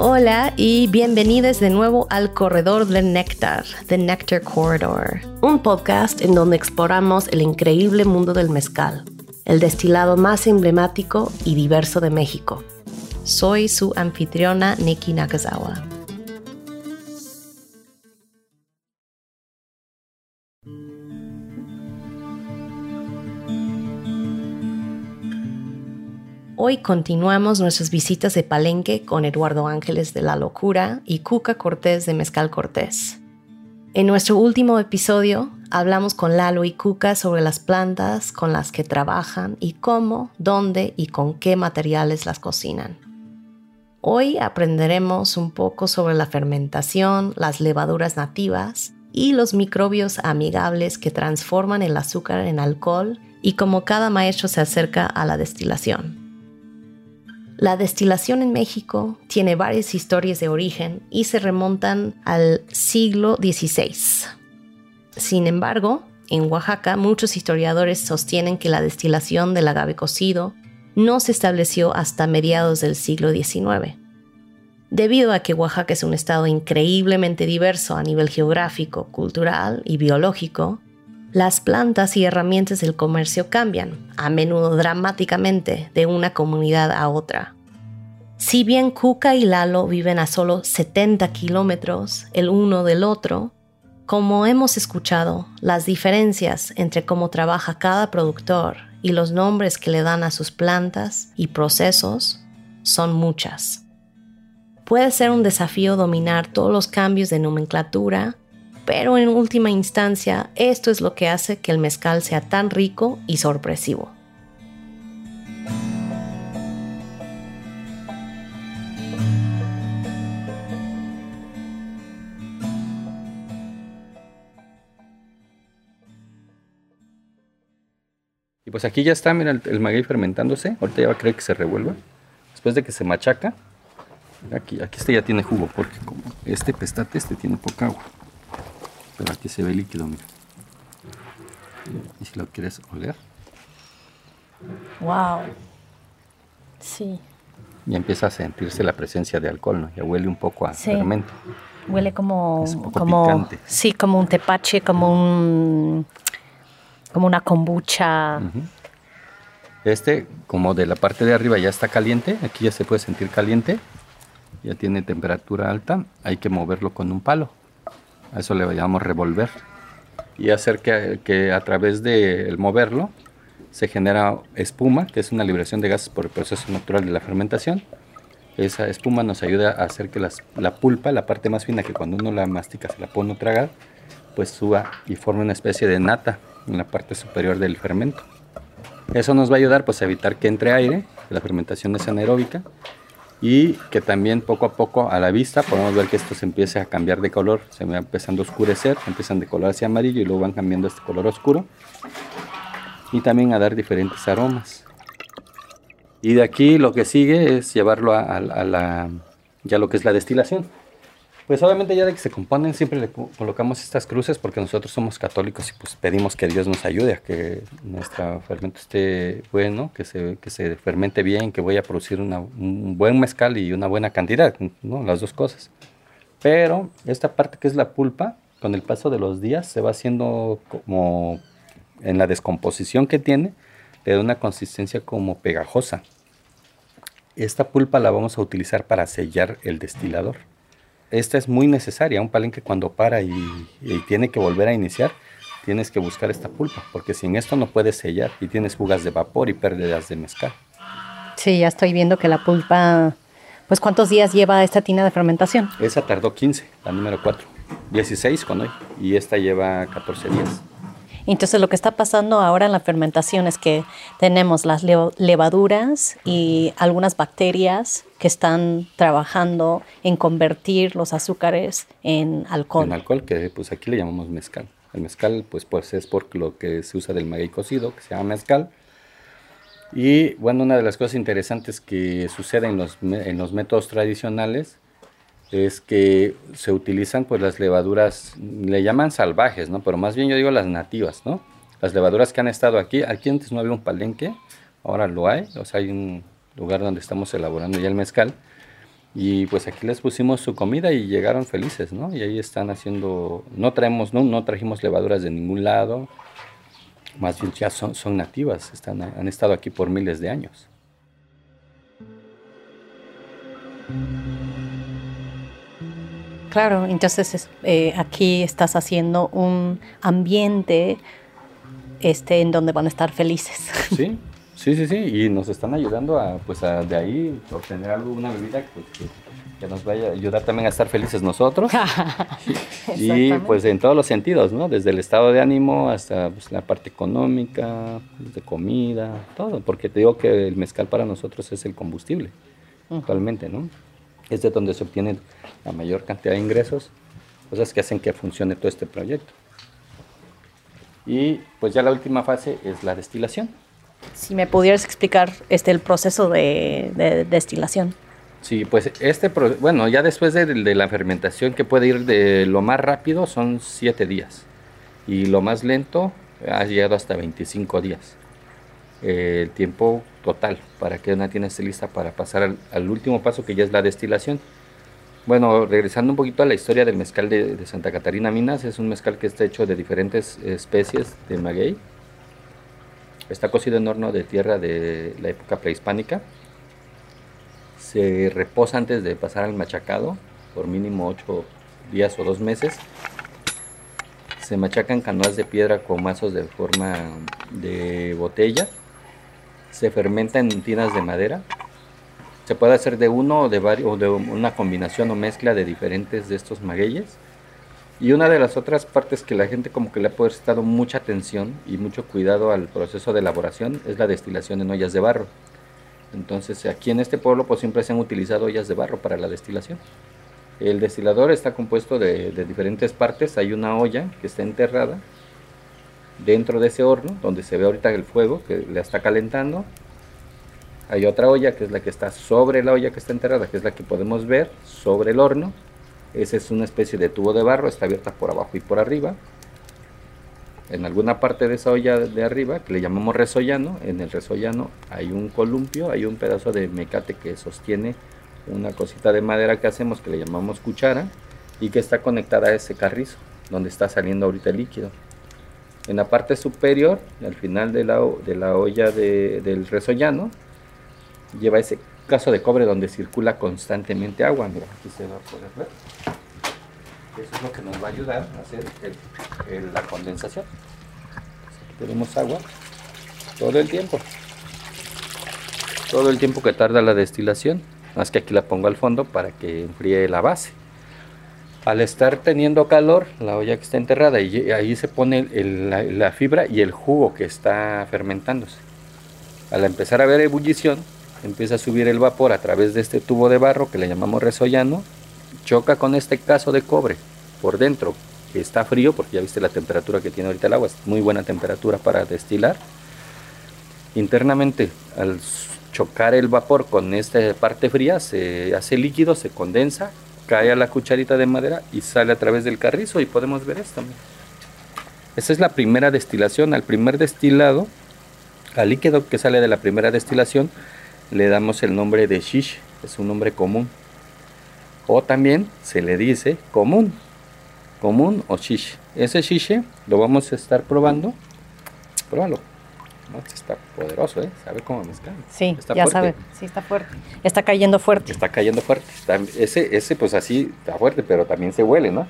Hola y bienvenidos de nuevo al Corredor del Néctar, The Nectar Corridor, un podcast en donde exploramos el increíble mundo del mezcal, el destilado más emblemático y diverso de México. Soy su anfitriona Nikki Nakazawa. Hoy continuamos nuestras visitas de Palenque con Eduardo Ángeles de La Locura y Cuca Cortés de Mezcal Cortés. En nuestro último episodio hablamos con Lalo y Cuca sobre las plantas con las que trabajan y cómo, dónde y con qué materiales las cocinan. Hoy aprenderemos un poco sobre la fermentación, las levaduras nativas y los microbios amigables que transforman el azúcar en alcohol y cómo cada maestro se acerca a la destilación. La destilación en México tiene varias historias de origen y se remontan al siglo XVI. Sin embargo, en Oaxaca muchos historiadores sostienen que la destilación del agave cocido no se estableció hasta mediados del siglo XIX. Debido a que Oaxaca es un estado increíblemente diverso a nivel geográfico, cultural y biológico, las plantas y herramientas del comercio cambian, a menudo dramáticamente, de una comunidad a otra. Si bien Cuca y Lalo viven a solo 70 kilómetros el uno del otro, como hemos escuchado, las diferencias entre cómo trabaja cada productor y los nombres que le dan a sus plantas y procesos son muchas. Puede ser un desafío dominar todos los cambios de nomenclatura pero en última instancia esto es lo que hace que el mezcal sea tan rico y sorpresivo. Y pues aquí ya está, mira el, maguey fermentándose. Ahorita ya va a creer que se revuelva. Después de que se machaca, aquí, aquí este ya tiene jugo, porque como este pestate, este tiene poca agua. Pero aquí se ve líquido, mira. Y si lo quieres oler. Wow. Sí. Ya empieza a sentirse la presencia de alcohol, ¿no? Ya huele un poco a fermento. Huele como, como sí, como un tepache, como un como una kombucha. Este, como de la parte de arriba ya está caliente, aquí ya se puede sentir caliente, ya tiene temperatura alta, hay que moverlo con un palo. A eso le llamamos revolver. Y hacer que, a través de moverlo se genera espuma, que es una liberación de gases por el proceso natural de la fermentación. Esa espuma nos ayuda a hacer que la pulpa, la parte más fina que cuando uno la mastica se la pone a tragar, pues suba y forme una especie de nata en la parte superior del fermento. Eso nos va a ayudar pues a evitar que entre aire, la fermentación es anaeróbica y que también poco a poco a la vista podemos ver que esto se empieza a cambiar de color, se va empezando a oscurecer, empiezan de color hacia amarillo y luego van cambiando este color oscuro y también a dar diferentes aromas. Y de aquí lo que sigue es llevarlo a, la, ya lo que es la destilación. Pues obviamente ya de que se componen siempre le colocamos estas cruces porque nosotros somos católicos y pues pedimos que Dios nos ayude a que nuestro fermento esté bueno, que se, que se fermente bien, que vaya a producir un buen mezcal y una buena cantidad, ¿no? las dos cosas. Pero esta parte que es la pulpa, con el paso de los días se va haciendo como en la descomposición que tiene, le da una consistencia como pegajosa. Esta pulpa la vamos a utilizar para sellar el destilador esta es muy necesaria. Un palenque cuando para y, tiene que volver a iniciar, tienes que buscar esta pulpa, porque sin esto no puedes sellar y tienes fugas de vapor y pérdidas de mezcal. Sí, ya estoy viendo que la pulpa, pues ¿cuántos días lleva esta tina de fermentación? Esa tardó 15, la número 4, 16 con hoy, y esta lleva 14 días. Entonces lo que está pasando ahora en la fermentación es que tenemos las levaduras y algunas bacterias que están trabajando en convertir los azúcares en alcohol. En alcohol, que pues aquí le llamamos mezcal. El mezcal pues, pues es por lo que se usa del maguey cocido, que se llama mezcal. Y bueno, una de las cosas interesantes que sucede en los, en los métodos tradicionales es que se utilizan pues las levaduras, le llaman salvajes, ¿no? Pero más bien yo digo las nativas, ¿no? Las levaduras que han estado aquí, aquí antes no había un palenque, ahora lo hay, o sea, hay un lugar donde estamos elaborando ya el mezcal. Y pues aquí les pusimos su comida y llegaron felices, ¿no? Y ahí están haciendo, no traemos, no, no trajimos levaduras de ningún lado, más bien ya son, son nativas, están, han estado aquí por miles de años. Claro, entonces eh, aquí estás haciendo un ambiente este, en donde van a estar felices. Sí, sí, sí, sí, y nos están ayudando a, pues, a de ahí obtener algo, una bebida pues, que, nos vaya a ayudar también a estar felices nosotros. y pues en todos los sentidos, ¿no? Desde el estado de ánimo hasta pues, la parte económica, de comida, todo, porque te digo que el mezcal para nosotros es el combustible, actualmente, ¿no? Es de donde se obtiene la mayor cantidad de ingresos, cosas que hacen que funcione todo este proyecto. Y pues ya la última fase es la destilación. Si me pudieras explicar este, el proceso de, destilación. Sí, pues este, bueno, ya después de, la fermentación que puede ir de lo más rápido son 7 días y lo más lento ha llegado hasta 25 días. El tiempo total para que una tienda esté lista para pasar al, al, último paso que ya es la destilación. Bueno, regresando un poquito a la historia del mezcal de, Santa Catarina Minas, es un mezcal que está hecho de diferentes especies de maguey. Está cocido en horno de tierra de la época prehispánica. Se reposa antes de pasar al machacado por mínimo 8 días o 2 meses. Se machacan canoas de piedra con mazos de forma de botella. Se fermenta en tinas de madera se puede hacer de uno o de varios, o de una combinación o mezcla de diferentes de estos magueyes. Y una de las otras partes que la gente como que le ha prestado mucha atención y mucho cuidado al proceso de elaboración es la destilación en ollas de barro. Entonces aquí en este pueblo pues siempre se han utilizado ollas de barro para la destilación. El destilador está compuesto de, de diferentes partes. Hay una olla que está enterrada dentro de ese horno donde se ve ahorita el fuego que la está calentando hay otra olla que es la que está sobre la olla que está enterrada, que es la que podemos ver sobre el horno. Esa es una especie de tubo de barro, está abierta por abajo y por arriba. En alguna parte de esa olla de arriba, que le llamamos resollano, en el resollano hay un columpio, hay un pedazo de mecate que sostiene una cosita de madera que hacemos que le llamamos cuchara y que está conectada a ese carrizo donde está saliendo ahorita el líquido. En la parte superior, al final de la, de la olla del resollano, lleva ese caso de cobre donde circula constantemente agua. Mira, aquí se va a poder ver. Eso es lo que nos va a ayudar a hacer la condensación. tenemos agua todo el tiempo. Todo el tiempo que tarda la destilación. Más que aquí la pongo al fondo para que enfríe la base. Al estar teniendo calor, la olla que está enterrada, y ahí se pone la fibra y el jugo que está fermentándose. Al empezar a ver ebullición, empieza a subir el vapor a través de este tubo de barro que le llamamos resollano, choca con este caso de cobre por dentro, que está frío, porque ya viste la temperatura que tiene ahorita el agua, es muy buena temperatura para destilar. Internamente, al chocar el vapor con esta parte fría, se hace líquido, se condensa, cae a la cucharita de madera y sale a través del carrizo y podemos ver esto. Esa es la primera destilación, al primer destilado, al líquido que sale de la primera destilación, le damos el nombre de shish, es un nombre común. O también se le dice común, común o shish. Ese shish lo vamos a estar probando. Pruébalo. Está poderoso, ¿eh? Sabe cómo mezclar. Sí, ya sabe. Sí, está fuerte. Está cayendo fuerte. Está cayendo fuerte. ese, ese, pues así, está fuerte, pero también se huele, ¿no?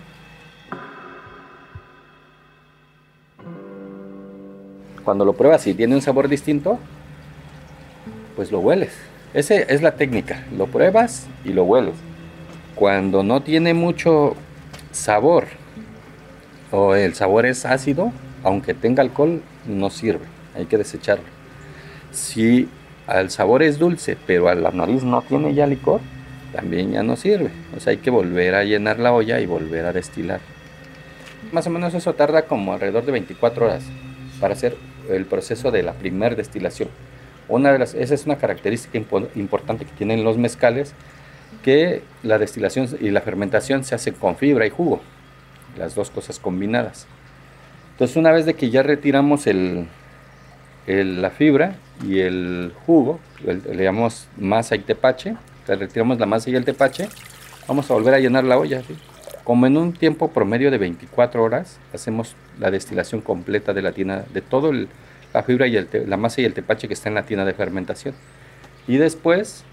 Cuando lo pruebas y tiene un sabor distinto, pues lo hueles. Esa es la técnica. Lo pruebas y lo hueles. Cuando no tiene mucho sabor o el sabor es ácido, aunque tenga alcohol, no sirve. Hay que desecharlo. Si el sabor es dulce, pero a la nariz no tiene ya licor, también ya no sirve. O sea, hay que volver a llenar la olla y volver a destilar. Más o menos eso tarda como alrededor de 24 horas para hacer el proceso de la primer destilación. Una de las, esa es una característica importante que tienen los mezcales, que la destilación y la fermentación se hacen con fibra y jugo, las dos cosas combinadas. Entonces una vez de que ya retiramos el, la fibra y el jugo, le llamamos masa y tepache, retiramos la masa y el tepache, vamos a volver a llenar la olla. Como en un tiempo promedio de 24 horas, hacemos la destilación completa de la tina, de todo la fibra y el la masa y el tepache que está en la tina de fermentación. Y después,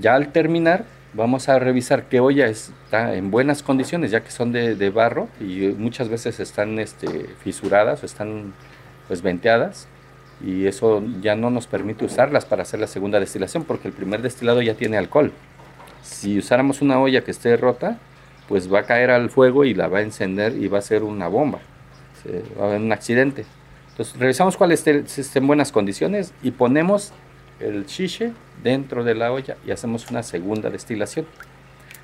ya al terminar, vamos a revisar qué olla está en buenas condiciones, ya que son de, barro y muchas veces están este, fisuradas o están pues venteadas y eso ya no nos permite usarlas para hacer la segunda destilación porque el primer destilado ya tiene alcohol. Si usáramos una olla que esté rota, pues va a caer al fuego y la va a encender y va a ser una bomba. va a haber un accidente. Entonces revisamos cuál esté, esté en buenas condiciones y ponemos el chiche dentro de la olla y hacemos una segunda destilación.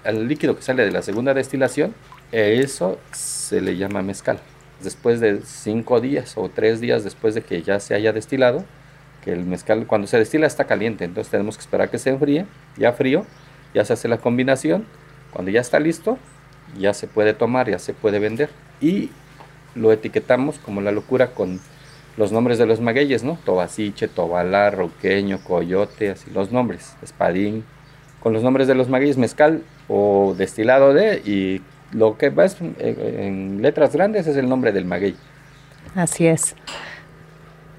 Al líquido que sale de la segunda destilación, eso se le llama mezcal. Después de cinco días o tres días después de que ya se haya destilado, que el mezcal cuando se destila está caliente, entonces tenemos que esperar que se enfríe, ya frío, ya se hace la combinación, cuando ya está listo, ya se puede tomar, ya se puede vender. Y lo etiquetamos como la locura con los nombres de los magueyes, ¿no? Tobasiche, Tobalá, Roqueño, Coyote, así los nombres, Espadín, con los nombres de los magueyes, mezcal o destilado de, y lo que va en letras grandes es el nombre del maguey. Así es.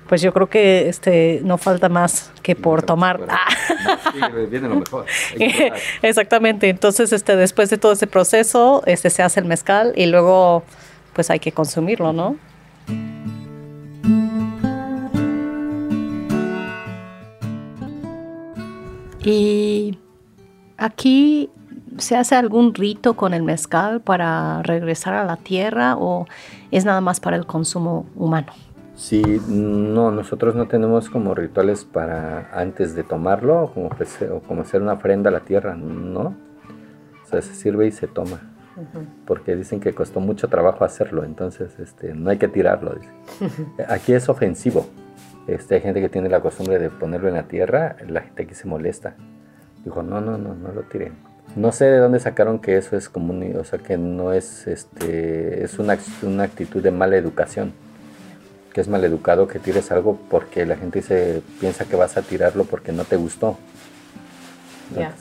Pues yo creo que este no falta más que por tomar. Sí, viene lo mejor. Exactamente. Entonces, este, después de todo ese proceso, este se hace el mezcal y luego, pues hay que consumirlo, ¿no? Y aquí se hace algún rito con el mezcal para regresar a la tierra o es nada más para el consumo humano? Sí, no, nosotros no tenemos como rituales para antes de tomarlo como, o como hacer una ofrenda a la tierra, no. O sea, se sirve y se toma. Porque dicen que costó mucho trabajo hacerlo, entonces este, no hay que tirarlo. Aquí es ofensivo. Este, hay gente que tiene la costumbre de ponerlo en la tierra, la gente aquí se molesta. Dijo, no, no, no, no lo tiren. No sé de dónde sacaron que eso es común, o sea, que no es, este, es una, una actitud de mala educación. Que es mal educado que tires algo porque la gente se piensa que vas a tirarlo porque no te gustó.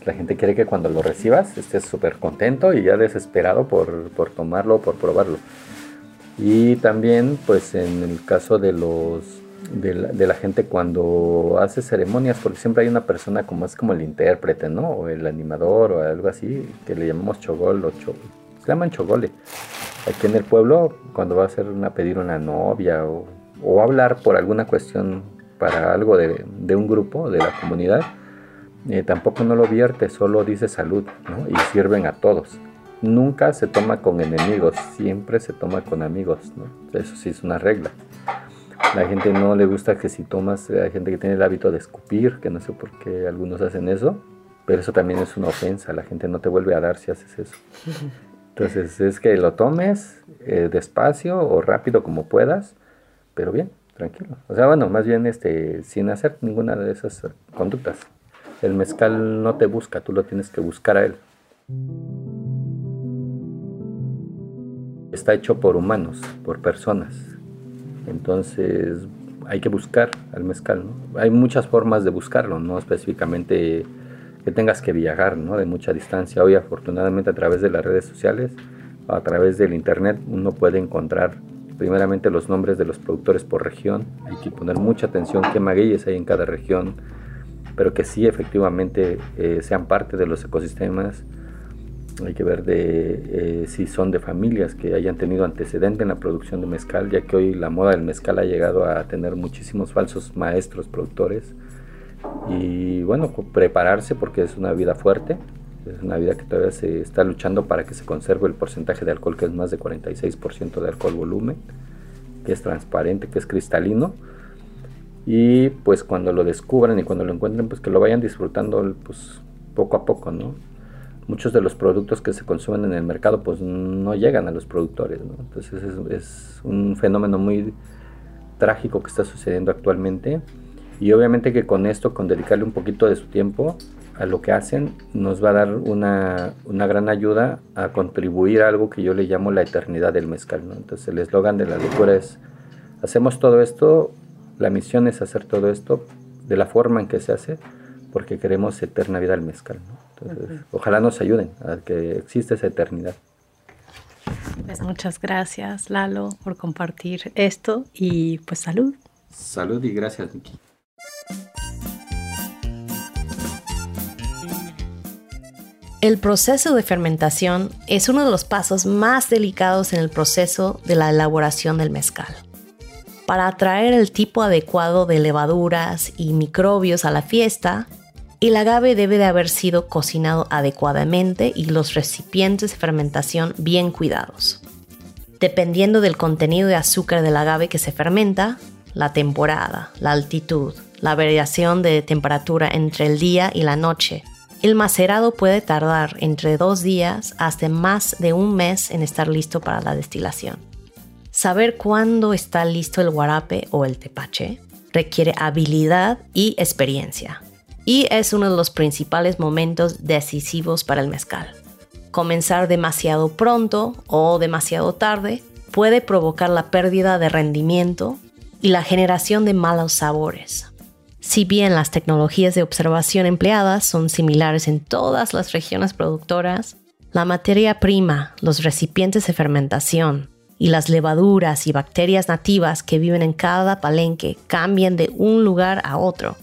La gente quiere que cuando lo recibas estés súper contento y ya desesperado por, por tomarlo, por probarlo. Y también, pues en el caso de los de la, gente cuando hace ceremonias, porque siempre hay una persona como es como el intérprete, ¿no? O el animador o algo así, que le llamamos chogol o cho, se llaman chogole. Aquí en el pueblo, cuando va a hacer una pedir una novia o, o hablar por alguna cuestión para algo de, de un grupo, de la comunidad, eh, tampoco no lo vierte, solo dice salud, ¿no? Y sirven a todos. Nunca se toma con enemigos, siempre se toma con amigos, ¿no? Eso sí es una regla. La gente no le gusta que si tomas, hay gente que tiene el hábito de escupir, que no sé por qué algunos hacen eso, pero eso también es una ofensa, la gente no te vuelve a dar si haces eso. Entonces es que lo tomes eh, despacio o rápido como puedas, pero bien, tranquilo. O sea, bueno, más bien este, sin hacer ninguna de esas conductas. El mezcal no te busca, tú lo tienes que buscar a él. Está hecho por humanos, por personas. Entonces hay que buscar al mezcal. Hay muchas formas de buscarlo, no específicamente que tengas que viajar ¿no? de mucha distancia. Hoy afortunadamente a través de las redes sociales, a través del internet, uno puede encontrar primeramente los nombres de los productores por región. Hay que poner mucha atención qué magueyes hay en cada región, pero que sí efectivamente eh, sean parte de los ecosistemas hay que ver de eh, si son de familias que hayan tenido antecedente en la producción de mezcal, ya que hoy la moda del mezcal ha llegado a tener muchísimos falsos maestros productores. Y bueno, prepararse porque es una vida fuerte, es una vida que todavía se está luchando para que se conserve el porcentaje de alcohol, que es más de 46% de alcohol volumen, que es transparente, que es cristalino. Y pues cuando lo descubran y cuando lo encuentren, pues que lo vayan disfrutando pues poco a poco, ¿no? Muchos de los productos que se consumen en el mercado pues no llegan a los productores. Entonces es, un fenómeno muy trágico que está sucediendo actualmente y obviamente que con esto, con dedicarle un poquito de su tiempo a lo que hacen, nos va a dar una, una gran ayuda a contribuir a algo que yo le llamo la eternidad del mezcal. Entonces el eslogan de la locura es, hacemos todo esto, la misión es hacer todo esto de la forma en que se hace, porque queremos eterna vida al mezcal. ¿no? Entonces, ojalá nos ayuden a que exista esa eternidad. Pues muchas gracias, Lalo, por compartir esto y pues salud. Salud y gracias, Miki. El proceso de fermentación es uno de los pasos más delicados en el proceso de la elaboración del mezcal. Para atraer el tipo adecuado de levaduras y microbios a la fiesta, el agave debe de haber sido cocinado adecuadamente y los recipientes de fermentación bien cuidados. Dependiendo del contenido de azúcar del agave que se fermenta, la temporada, la altitud, la variación de temperatura entre el día y la noche, el macerado puede tardar entre dos días hasta más de un mes en estar listo para la destilación. Saber cuándo está listo el guarape o el tepache requiere habilidad y experiencia, y es uno de los principales momentos decisivos para el mezcal. Comenzar demasiado pronto o demasiado tarde puede provocar la pérdida de rendimiento y la generación de malos sabores, si bien las tecnologías de observación empleadas son similares en todas las regiones productoras, la materia prima, los recipientes de fermentación y las levaduras y bacterias nativas que viven en cada palenque cambian de un lugar a otro,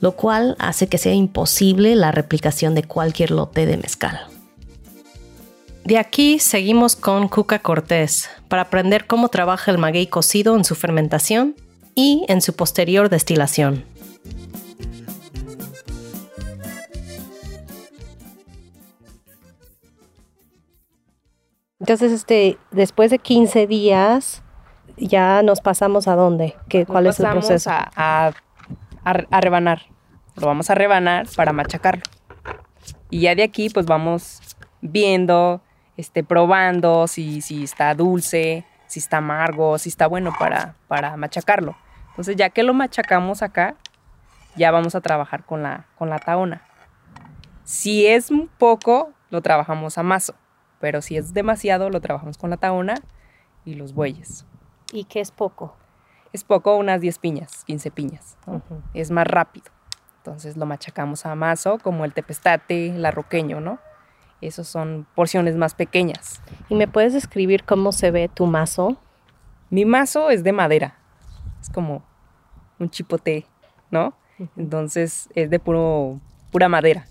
lo cual hace que sea imposible la replicación de cualquier lote de mezcal. De aquí seguimos con Cuca Cortés para aprender cómo trabaja el maguey cocido en su fermentación y en su posterior destilación. Entonces, este, después de 15 días, ya nos pasamos a dónde? ¿Qué, ¿Cuál es el proceso? A, a, a, rebanar. Lo vamos a rebanar para machacarlo. Y ya de aquí, pues vamos viendo, este, probando si, si está dulce, si está amargo, si está bueno para, para machacarlo. Entonces, ya que lo machacamos acá, ya vamos a trabajar con la, con la taona. Si es un poco, lo trabajamos a mazo pero si es demasiado, lo trabajamos con la taona y los bueyes. ¿Y qué es poco? Es poco, unas 10 piñas, 15 piñas. Es más rápido. Entonces lo machacamos a mazo, como el tepestate, el arroqueño, ¿no? Esos son porciones más pequeñas. ¿Y me puedes describir cómo se ve tu mazo? Mi mazo es de madera. Es como un chipote, ¿no? Entonces es de puro, pura madera.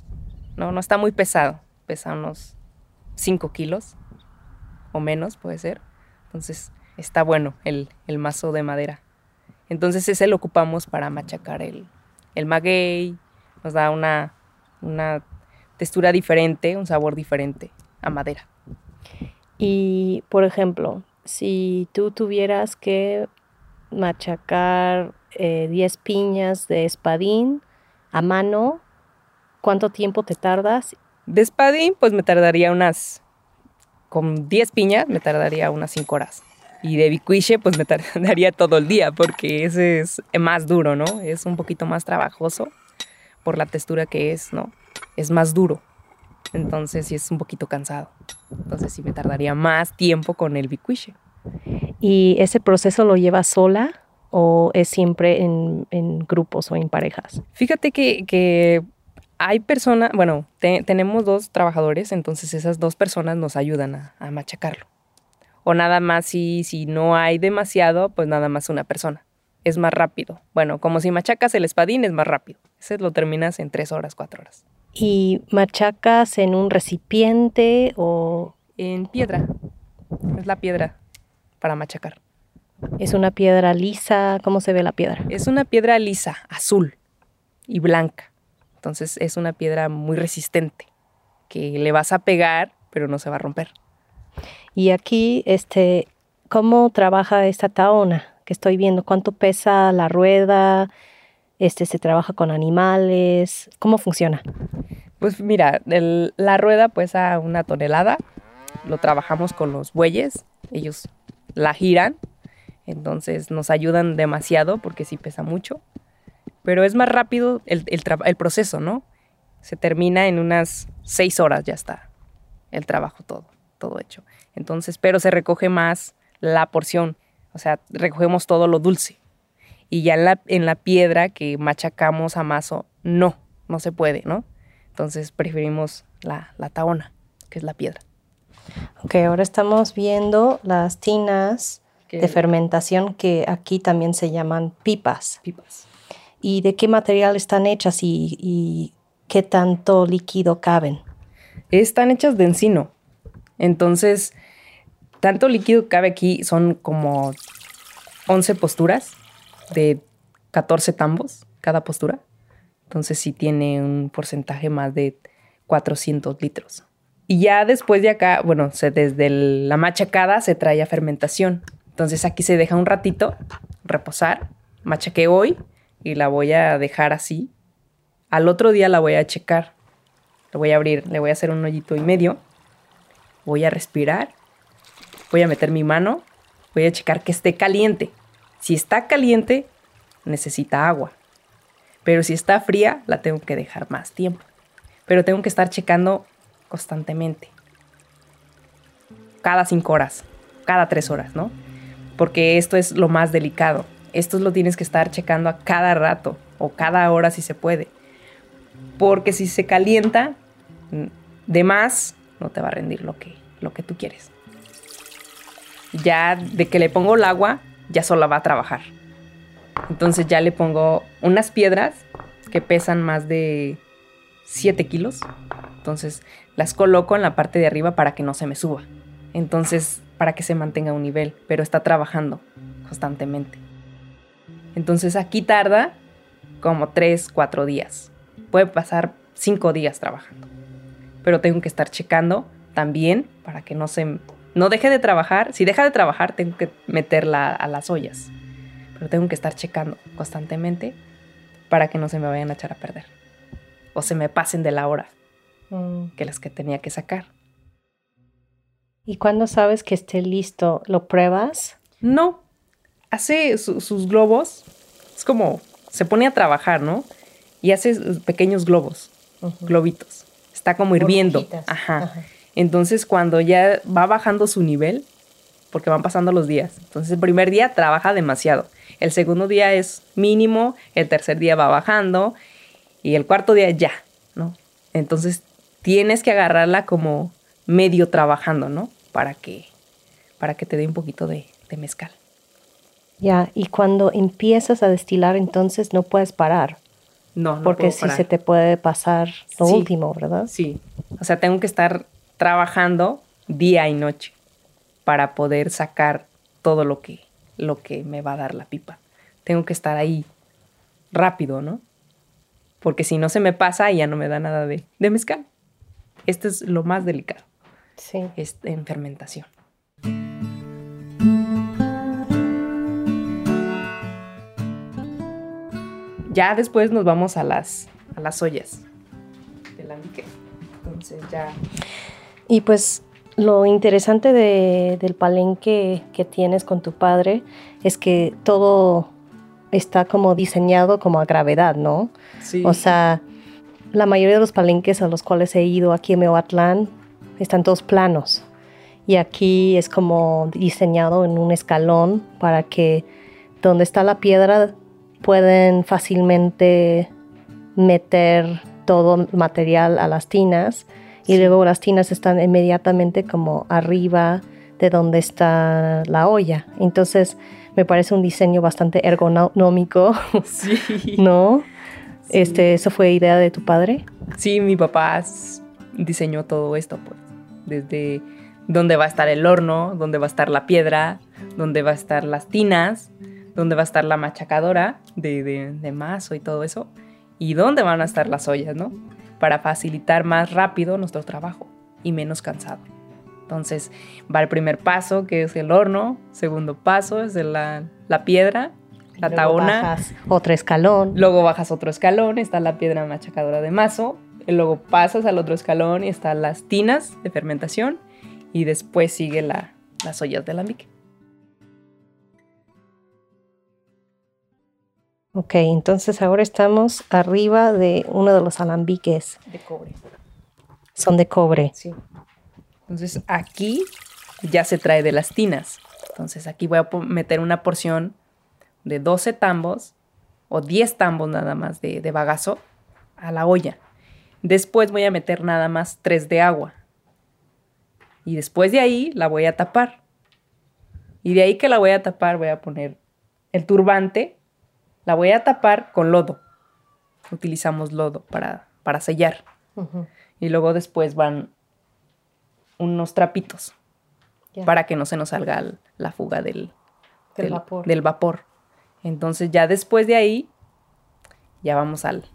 No, no está muy pesado. Pesa unos 5 kilos o menos, puede ser. Entonces está bueno el, mazo de madera. Entonces ese lo ocupamos para machacar el, el maguey, nos da una, una textura diferente, un sabor diferente a madera. Y, por ejemplo, si tú tuvieras que machacar 10 eh, piñas de espadín a mano, ¿cuánto tiempo te tardas de espadín, pues me tardaría unas, con 10 piñas, me tardaría unas 5 horas. Y de bicuiche, pues me tardaría todo el día, porque ese es más duro, ¿no? Es un poquito más trabajoso por la textura que es, ¿no? Es más duro. Entonces sí es un poquito cansado. Entonces sí me tardaría más tiempo con el bicuiche. ¿Y ese proceso lo lleva sola o es siempre en, en grupos o en parejas? Fíjate que, que hay personas, bueno, tenemos dos trabajadores, entonces esas dos personas nos ayudan a, machacarlo. O nada más si, si no hay demasiado, pues nada más una persona. Es más rápido. Bueno, como si machacas el espadín, es más rápido. Ese lo terminas en tres horas, cuatro horas. ¿Y machacas en un recipiente o...? En piedra. Es la piedra para machacar. ¿Es una piedra lisa? ¿Cómo se ve la piedra? Es una piedra lisa, azul y blanca. Entonces es una piedra muy resistente que le vas a pegar, pero no se va a romper. Y aquí, este, ¿cómo trabaja esta taona que estoy viendo? ¿Cuánto pesa la rueda? Este, ¿Se trabaja con animales? ¿Cómo funciona? Pues mira, la rueda pesa una tonelada. Lo trabajamos con los bueyes. Ellos la giran. Entonces nos ayudan demasiado porque sí pesa mucho pero es más rápido el, el, proceso, ¿no? Se termina en unas seis horas, ya está el trabajo todo, todo hecho. Entonces, pero se recoge más la porción, o sea, recogemos todo lo dulce. Y ya en la, en la piedra que machacamos a mazo, no, no se puede, ¿no? Entonces preferimos la, la taona, que es la piedra. Ok, ahora estamos viendo las tinas de fermentación que aquí también se llaman pipas. Pipas. ¿Y de qué material están hechas y, y qué tanto líquido caben? Están hechas de encino. Entonces, tanto líquido cabe aquí, son como 11 posturas de 14 tambos cada postura. Entonces sí tiene un porcentaje más de 400 litros. Y ya después de acá, bueno, se, desde el- la machacada se trae a fermentación. Entonces aquí se deja un ratito reposar. Machaqué hoy y la voy a dejar así. Al otro día la voy a checar. Le voy a abrir, le voy a hacer un hoyito y medio. Voy a respirar. Voy a meter mi mano. Voy a checar que esté caliente. Si está caliente, necesita agua. Pero si está fría, la tengo que dejar más tiempo. Pero tengo que estar checando constantemente. Cada cinco horas, cada tres horas, ¿no? Porque esto es lo más delicado. Esto lo tienes que estar checando a cada rato o cada hora si se puede. Porque si se calienta mm, de más, no te va a rendir lo que, lo que tú quieres. Ya de que le pongo el agua, ya sola va a trabajar. Entonces ya le pongo unas piedras que pesan más de 7 kilos. Entonces las coloco en la parte de arriba para que no se me suba. Entonces, para que se mantenga un nivel, pero está trabajando constantemente. Entonces aquí tarda como 3, 4 días. Puede pasar 5 días trabajando. Pero tengo que estar checando también para que no se no deje de trabajar. Si deja de trabajar, tengo que meterla a las ollas. Pero tengo que estar checando constantemente para que no se me vayan a echar a perder. O se me pasen de la hora que las que tenía que sacar. ¿Y cuando sabes que esté listo, lo pruebas? No, hace su- sus globos. Es como se pone a trabajar, ¿no? Y hace pequeños globos, globitos. Está como hirviendo. Ajá. Entonces, cuando ya va bajando su nivel, porque van pasando los días. Entonces, el primer día trabaja demasiado. El segundo día es mínimo, el tercer día va bajando y el cuarto día ya, ¿no? Entonces, tienes que agarrarla como medio trabajando, ¿no? Para que, para que te dé un poquito de, de mezcal. Ya, y cuando empiezas a destilar, entonces no puedes parar, No, no porque si parar. se te puede pasar lo Sí. último, ¿verdad? Sí, o sea, tengo que estar trabajando día y noche para poder sacar todo lo que, lo que me va a dar la pipa. Tengo que estar ahí rápido, ¿no? Porque si no se me pasa, ya no me da nada de, de mezcal. Esto es lo más delicado, Sí. es en fermentación. Ya después nos vamos a las, a las ollas del alambique. Entonces ya Y pues lo interesante de- del palenque que tienes con tu padre es que todo está como diseñado como a gravedad, ¿no? Sí. O sea, la mayoría de los palenques a los cuales he ido aquí en Meoatlán están todos planos. Y aquí es como diseñado en un escalón para que donde está la piedra pueden fácilmente meter todo material a las tinas y luego las tinas están inmediatamente como arriba de donde está la olla. Entonces me parece un diseño bastante ergonómico, sí. ¿no? Sí. Este, ¿Eso fue idea de tu padre? Sí, mi papá diseñó todo esto, pues. Desde dónde va a estar el horno, dónde va a estar la piedra, dónde va a estar las tinas, dónde va a estar la machacadora de, de, de mazo y todo eso. Y dónde van a estar las ollas, ¿no? Para facilitar más rápido nuestro trabajo y menos cansado. Entonces va el primer paso, que es el horno. Segundo paso es la, la piedra, la Luego taona. bajas otro escalón. Luego bajas otro escalón, está la piedra machacadora de mazo. luego pasas al otro escalón y están las tinas de fermentación. Y después sigue la, las ollas de alambique. Ok, entonces ahora estamos arriba de uno de los alambiques. De cobre. Son de cobre. Sí. Entonces aquí ya se trae de las tinas. Entonces aquí voy a meter una porción de 12 tambos o 10 tambos nada más de, de bagazo a la olla. Después voy a meter nada más tres de agua. Y después de ahí la voy a tapar. Y de ahí que la voy a tapar voy a poner el turbante, la voy a tapar con lodo. Utilizamos lodo para, para sellar. Y luego después van unos trapitos para que no se nos salga la fuga del, vapor. del vapor. Entonces ya después de ahí, ya vamos al,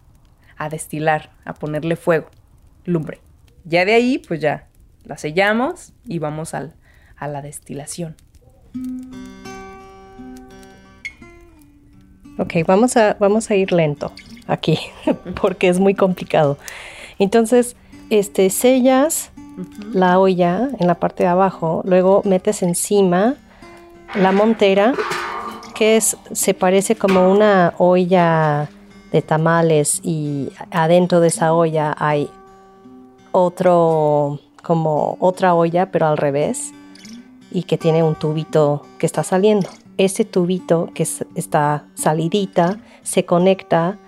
a destilar, a ponerle fuego, lumbre. Ya de ahí, pues ya la sellamos y vamos al, a la destilación. Ok, vamos a, vamos a ir lento aquí, porque es muy complicado. Entonces, este, sellas la olla en la parte de abajo, luego metes encima la montera, que es, se parece como una olla de tamales y adentro de esa olla hay otro, como otra olla, pero al revés, y que tiene un tubito que está saliendo. Ese tubito que está salidita se conecta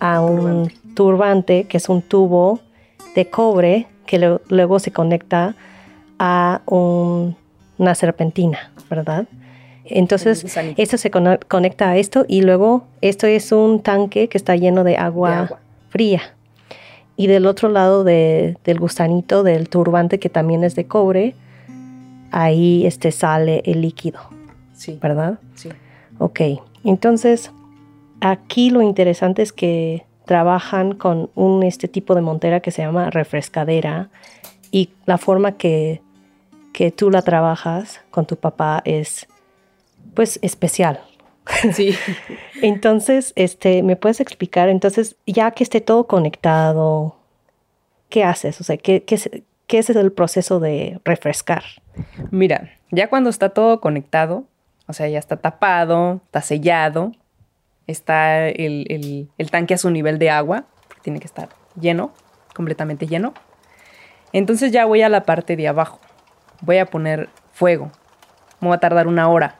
a un turbante, que es un tubo de cobre que luego se conecta a una serpentina, ¿verdad? Entonces, esto se conecta a esto y luego esto es un tanque que está lleno de agua, fría. Y del otro lado del gusanito del turbante, que también es de cobre, ahí este sale el líquido. Sí. ¿Verdad? Sí. Ok. Entonces, aquí lo interesante es que trabajan con un este tipo de montera que se llama refrescadera y la forma que, que tú la trabajas con tu papá es pues especial. Sí. entonces, este, ¿me puedes explicar? Entonces, ya que esté todo conectado, ¿qué haces? O sea, ¿qué, qué, qué es el proceso de refrescar? Mira, ya cuando está todo conectado, o sea, ya está tapado, está sellado, está el, el tanque a su nivel de agua, tiene que estar lleno, completamente lleno. Entonces ya voy a la parte de abajo. Voy a poner fuego. Me va a tardar una hora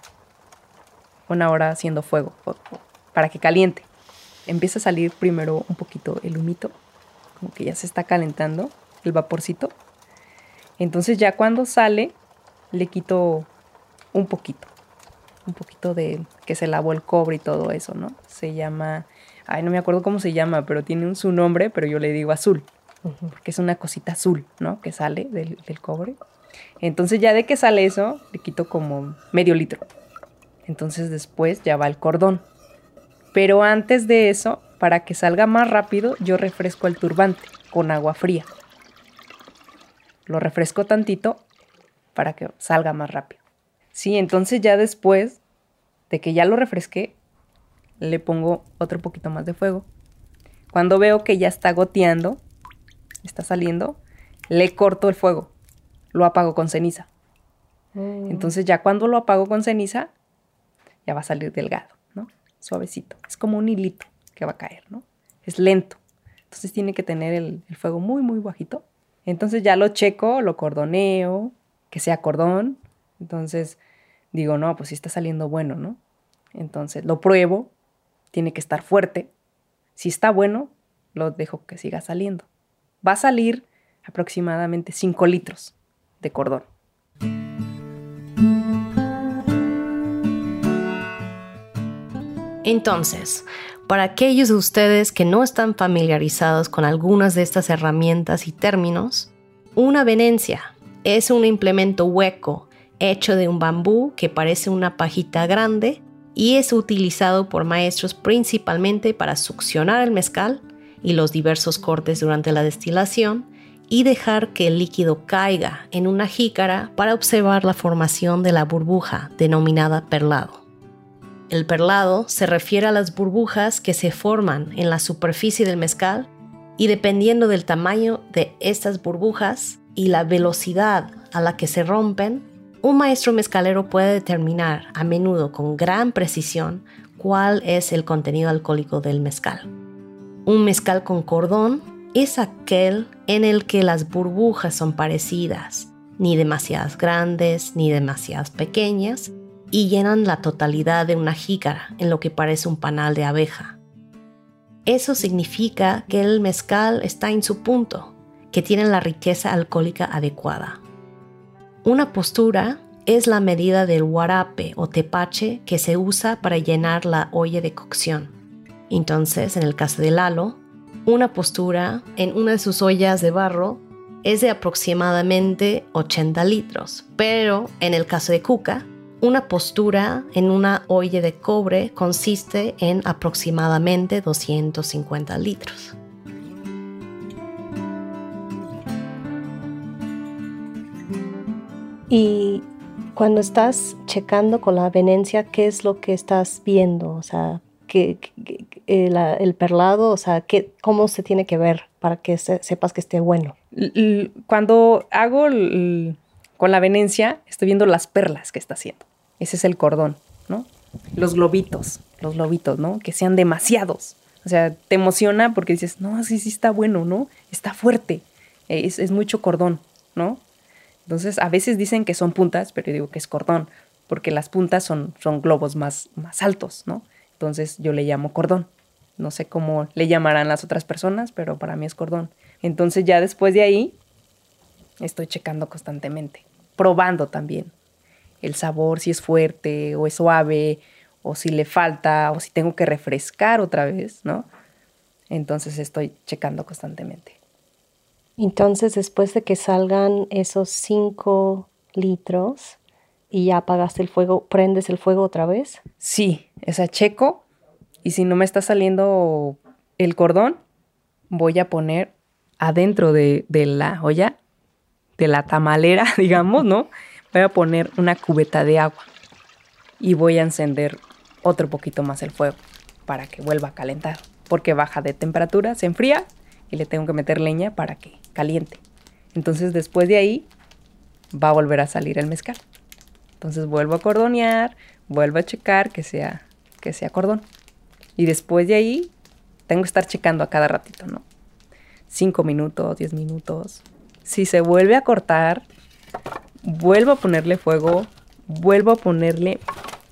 una hora haciendo fuego para que caliente. Empieza a salir primero un poquito el humito, como que ya se está calentando el vaporcito. Entonces ya cuando sale, le quito un poquito, un poquito de que se lavó el cobre y todo eso, ¿no? Se llama, ay, no me acuerdo cómo se llama, pero tiene un, su nombre, pero yo le digo azul, porque es una cosita azul, ¿no? Que sale del, del cobre. Entonces ya de que sale eso, le quito como medio litro. Entonces después ya va el cordón. Pero antes de eso, para que salga más rápido, yo refresco el turbante con agua fría. Lo refresco tantito para que salga más rápido. Sí, entonces ya después de que ya lo refresqué, le pongo otro poquito más de fuego. Cuando veo que ya está goteando, está saliendo, le corto el fuego. Lo apago con ceniza. Mm. Entonces ya cuando lo apago con ceniza, ya va a salir delgado, ¿no? Suavecito. Es como un hilito que va a caer, ¿no? Es lento. Entonces tiene que tener el, fuego muy, muy bajito. Entonces ya lo checo, lo cordoneo, que sea cordón. Entonces digo, no, pues sí está saliendo bueno, ¿no? Entonces lo pruebo, tiene que estar fuerte. Si está bueno, lo dejo que siga saliendo. Va a salir aproximadamente 5 litros de cordón. Entonces, para aquellos de ustedes que no están familiarizados con algunas de estas herramientas y términos, una venencia es un implemento hueco hecho de un bambú que parece una pajita grande y es utilizado por maestros principalmente para succionar el mezcal y los diversos cortes durante la destilación y dejar que el líquido caiga en una jícara para observar la formación de la burbuja denominada perlado. El perlado se refiere a las burbujas que se forman en la superficie del mezcal y dependiendo del tamaño de estas burbujas y la velocidad a la que se rompen, un maestro mezcalero puede determinar a menudo con gran precisión cuál es el contenido alcohólico del mezcal. Un mezcal con cordón es aquel en el que las burbujas son parecidas, ni demasiadas grandes ni demasiadas pequeñas, y llenan la totalidad de una jícara en lo que parece un panal de abeja. Eso significa que el mezcal está en su punto, que tiene la riqueza alcohólica adecuada. Una postura es la medida del guarape o tepache que se usa para llenar la olla de cocción. Entonces, en el caso del Lalo, una postura en una de sus ollas de barro es de aproximadamente 80 litros, pero en el caso de Cuca, una postura en una olla de cobre consiste en aproximadamente 250 litros. Y cuando estás checando con la venencia, ¿qué es lo que estás viendo? O sea, que, el, perlado, o sea, ¿cómo se tiene que ver para que sepas que esté bueno? Cuando hago con la venencia, estoy viendo las perlas que está haciendo. Ese es el cordón, ¿no? Los globitos, los globitos, ¿no? Que sean demasiados. O sea, te emociona porque dices, no, sí, sí está bueno, ¿no? Está fuerte. Es, es mucho cordón, ¿no? Entonces, a veces dicen que son puntas, pero yo digo que es cordón, porque las puntas son, son globos más, más altos, ¿no? Entonces, yo le llamo cordón. No sé cómo le llamarán las otras personas, pero para mí es cordón. Entonces, ya después de ahí, estoy checando constantemente, probando también el sabor, si es fuerte o es suave, o si le falta, o si tengo que refrescar otra vez, ¿no? Entonces, estoy checando constantemente. Entonces, después de que salgan esos 5 litros y ya apagaste el fuego, ¿prendes el fuego otra vez? Sí, esa checo. Y si no me está saliendo el cordón, voy a poner adentro de, de la olla, de la tamalera, digamos, ¿no? Voy a poner una cubeta de agua y voy a encender otro poquito más el fuego para que vuelva a calentar, porque baja de temperatura, se enfría y le tengo que meter leña para que caliente. Entonces después de ahí va a volver a salir el mezcal. Entonces vuelvo a cordonear, vuelvo a checar que sea, que sea cordón. Y después de ahí tengo que estar checando a cada ratito, ¿no? Cinco minutos, diez minutos. Si se vuelve a cortar, vuelvo a ponerle fuego, vuelvo a ponerle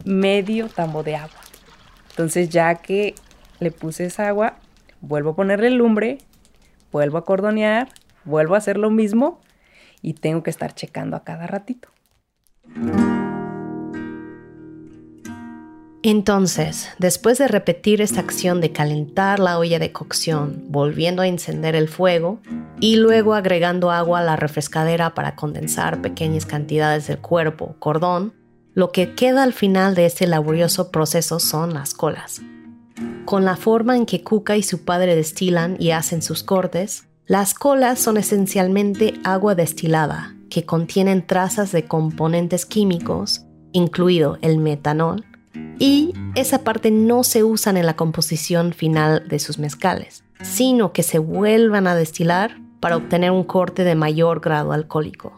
medio tambo de agua. Entonces ya que le puse esa agua, vuelvo a ponerle lumbre vuelvo a cordonear, vuelvo a hacer lo mismo y tengo que estar checando a cada ratito. Entonces, después de repetir esta acción de calentar la olla de cocción, volviendo a encender el fuego y luego agregando agua a la refrescadera para condensar pequeñas cantidades del cuerpo, cordón, lo que queda al final de este laborioso proceso son las colas. Con la forma en que Kuka y su padre destilan y hacen sus cortes, las colas son esencialmente agua destilada, que contienen trazas de componentes químicos, incluido el metanol, y esa parte no se usan en la composición final de sus mezcales, sino que se vuelvan a destilar para obtener un corte de mayor grado alcohólico.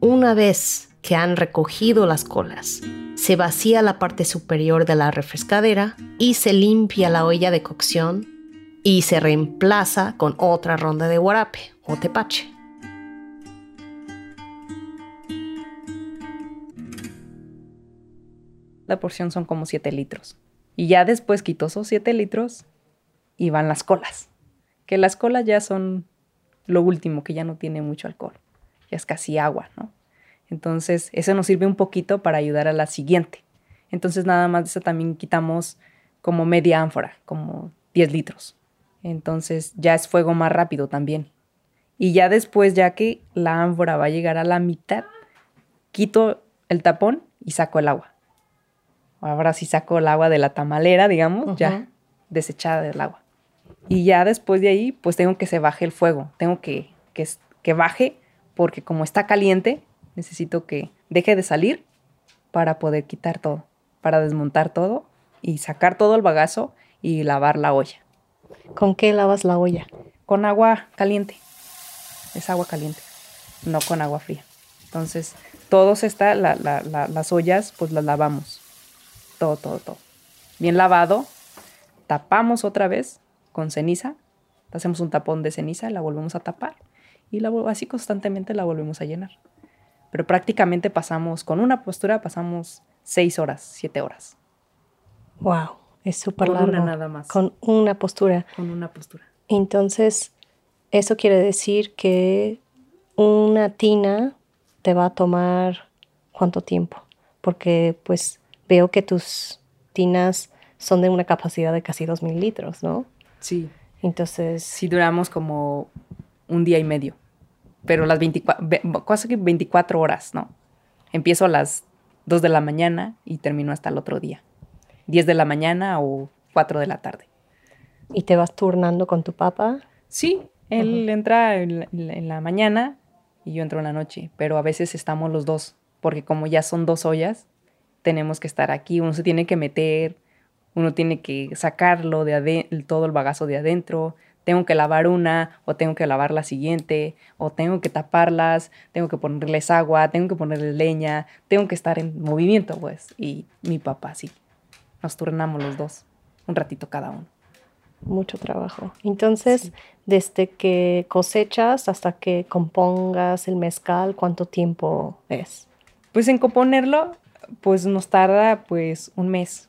Una vez que han recogido las colas, se vacía la parte superior de la refrescadera y se limpia la olla de cocción y se reemplaza con otra ronda de guarape o tepache. La porción son como 7 litros. Y ya después quito esos 7 litros y van las colas. Que las colas ya son lo último, que ya no tiene mucho alcohol. Ya es casi agua, ¿no? Entonces, eso nos sirve un poquito para ayudar a la siguiente. Entonces, nada más de eso también quitamos como media ánfora, como 10 litros. Entonces, ya es fuego más rápido también. Y ya después, ya que la ánfora va a llegar a la mitad, quito el tapón y saco el agua. Ahora sí saco el agua de la tamalera, digamos, ya desechada del agua. Y ya después de ahí, pues tengo que se baje el fuego. Tengo que, que, que baje porque como está caliente, necesito que deje de salir para poder quitar todo, para desmontar todo y sacar todo el bagazo y lavar la olla. ¿Con qué lavas la olla? Con agua caliente. Es agua caliente, no con agua fría. Entonces, todos esta, las ollas, pues las lavamos. Todo, todo, todo. Bien lavado, tapamos otra vez con ceniza, hacemos un tapón de ceniza, la volvemos a tapar y la, así constantemente la volvemos a llenar pero prácticamente pasamos, con una postura pasamos seis horas, siete horas. Wow. Es súper Con largo. una nada más. Con una postura. Con una postura. Entonces, eso quiere decir que una tina te va a tomar cuánto tiempo. Porque pues veo que tus tinas son de una capacidad de casi 2.000 litros, ¿no? Sí. Entonces, Sí duramos como un día y medio. Pero las 24, ve- casi que 24 horas, ¿no? Empiezo a las 2 de la mañana y termino hasta el otro día. 10 de la mañana o 4 de la tarde. y te vas turnando con tu papá. Sí, él entra en la, en la- en la mañana y yo entro en la noche, pero a veces estamos los dos, porque como ya son dos ollas, tenemos que estar aquí, uno se tiene que meter, uno tiene que sacarlo de todo el bagazo de adentro, tengo que lavar una o tengo que lavar la siguiente, o tengo que taparlas, tengo que ponerles agua, tengo que ponerles leña, tengo que estar en movimiento, pues, y mi papá sí, nos turnamos los dos, un ratito cada uno. Mucho trabajo. Entonces, desde que cosechas hasta que compongas el mezcal, ¿cuánto tiempo es? Pues en componerlo, pues nos tarda pues un mes.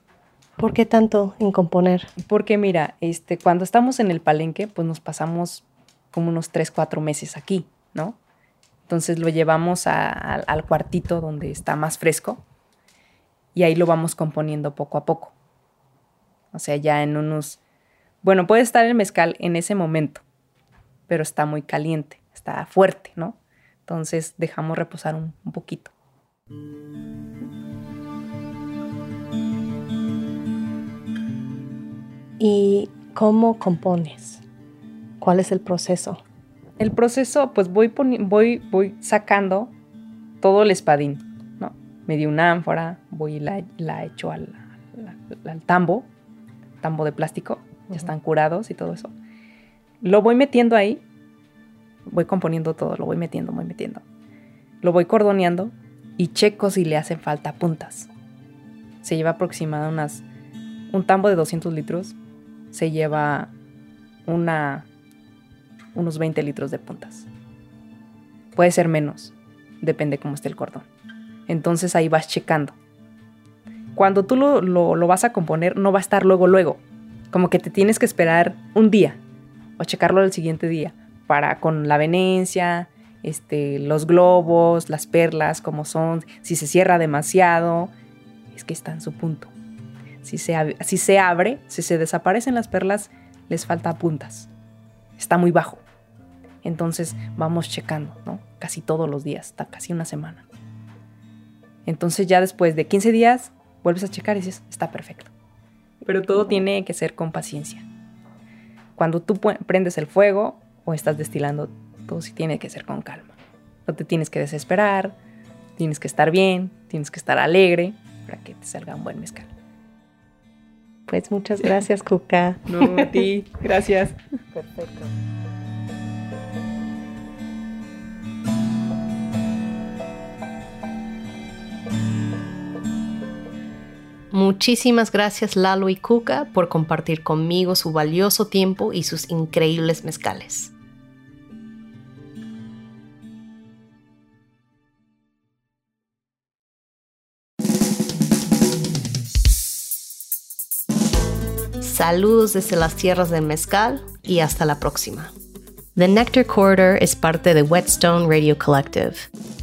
¿Por qué tanto en componer? Porque mira, este, cuando estamos en el palenque, pues nos pasamos como unos 3, 4 meses aquí, ¿no? Entonces lo llevamos al cuartito donde está más fresco y ahí lo vamos componiendo poco a poco. O sea, ya en unos... Bueno, puede estar el mezcal en ese momento, pero está muy caliente, está fuerte, ¿no? Entonces dejamos reposar un- un poquito. ¿Y cómo compones? ¿Cuál es el proceso? El proceso, pues voy, voy, voy sacando todo el espadín, ¿no? Me di una ánfora, voy y la, la echo al, al- al tambo, tambo de plástico, ya están curados y todo eso. Lo voy metiendo ahí, voy componiendo todo, lo voy metiendo, voy metiendo. Lo voy cordoneando y checo si le hacen falta puntas. Se lleva aproximada unas, un tambo de 200 litros, se lleva una unos 20 litros de puntas. Puede ser menos, depende cómo esté el cordón. Entonces ahí vas checando. Cuando tú lo, lo- lo vas a componer, no va a estar luego, luego. Como que te tienes que esperar un día o checarlo al siguiente día para con la venencia, este, los globos, las perlas, como son, si se cierra demasiado, es que está en su punto. Si se, ab- si se abre, si se desaparecen las perlas, les falta puntas está muy bajo. Entonces vamos checando, ¿no? Casi todos los días, hasta casi una semana. Entonces ya después de 15 días vuelves a checar y dices, está perfecto. Pero todo tiene que ser con paciencia. Cuando tú prendes el fuego o estás destilando, todo sí tiene que ser con calma. No te tienes que desesperar, tienes que estar bien, tienes que estar alegre para que te salga un buen mezcal. Pues muchas gracias, Cuca. No, a ti, gracias. Perfecto. Muchísimas gracias Lalo y Cuca por compartir conmigo su valioso tiempo y sus increíbles mezcales. Saludos desde las tierras del mezcal y hasta la próxima. The Nectar Corridor es parte de Whetstone Radio Collective.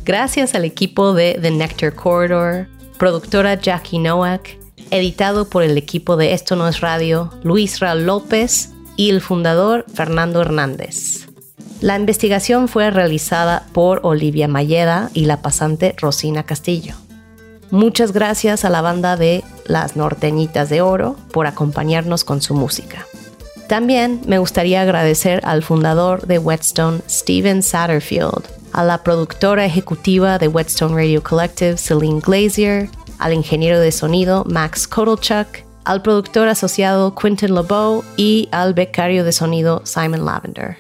Gracias al equipo de The Nectar Corridor, productora Jackie Nowak, editado por el equipo de Esto No es Radio, Luis Raúl López y el fundador Fernando Hernández. La investigación fue realizada por Olivia Mayeda y la pasante Rosina Castillo. Muchas gracias a la banda de Las Norteñitas de Oro por acompañarnos con su música. También me gustaría agradecer al fundador de Whetstone, Steven Satterfield, a la productora ejecutiva de Whetstone Radio Collective, Celine Glazier, al ingeniero de sonido Max Kotelchuk, al productor asociado Quentin LeBeau y al becario de sonido Simon Lavender.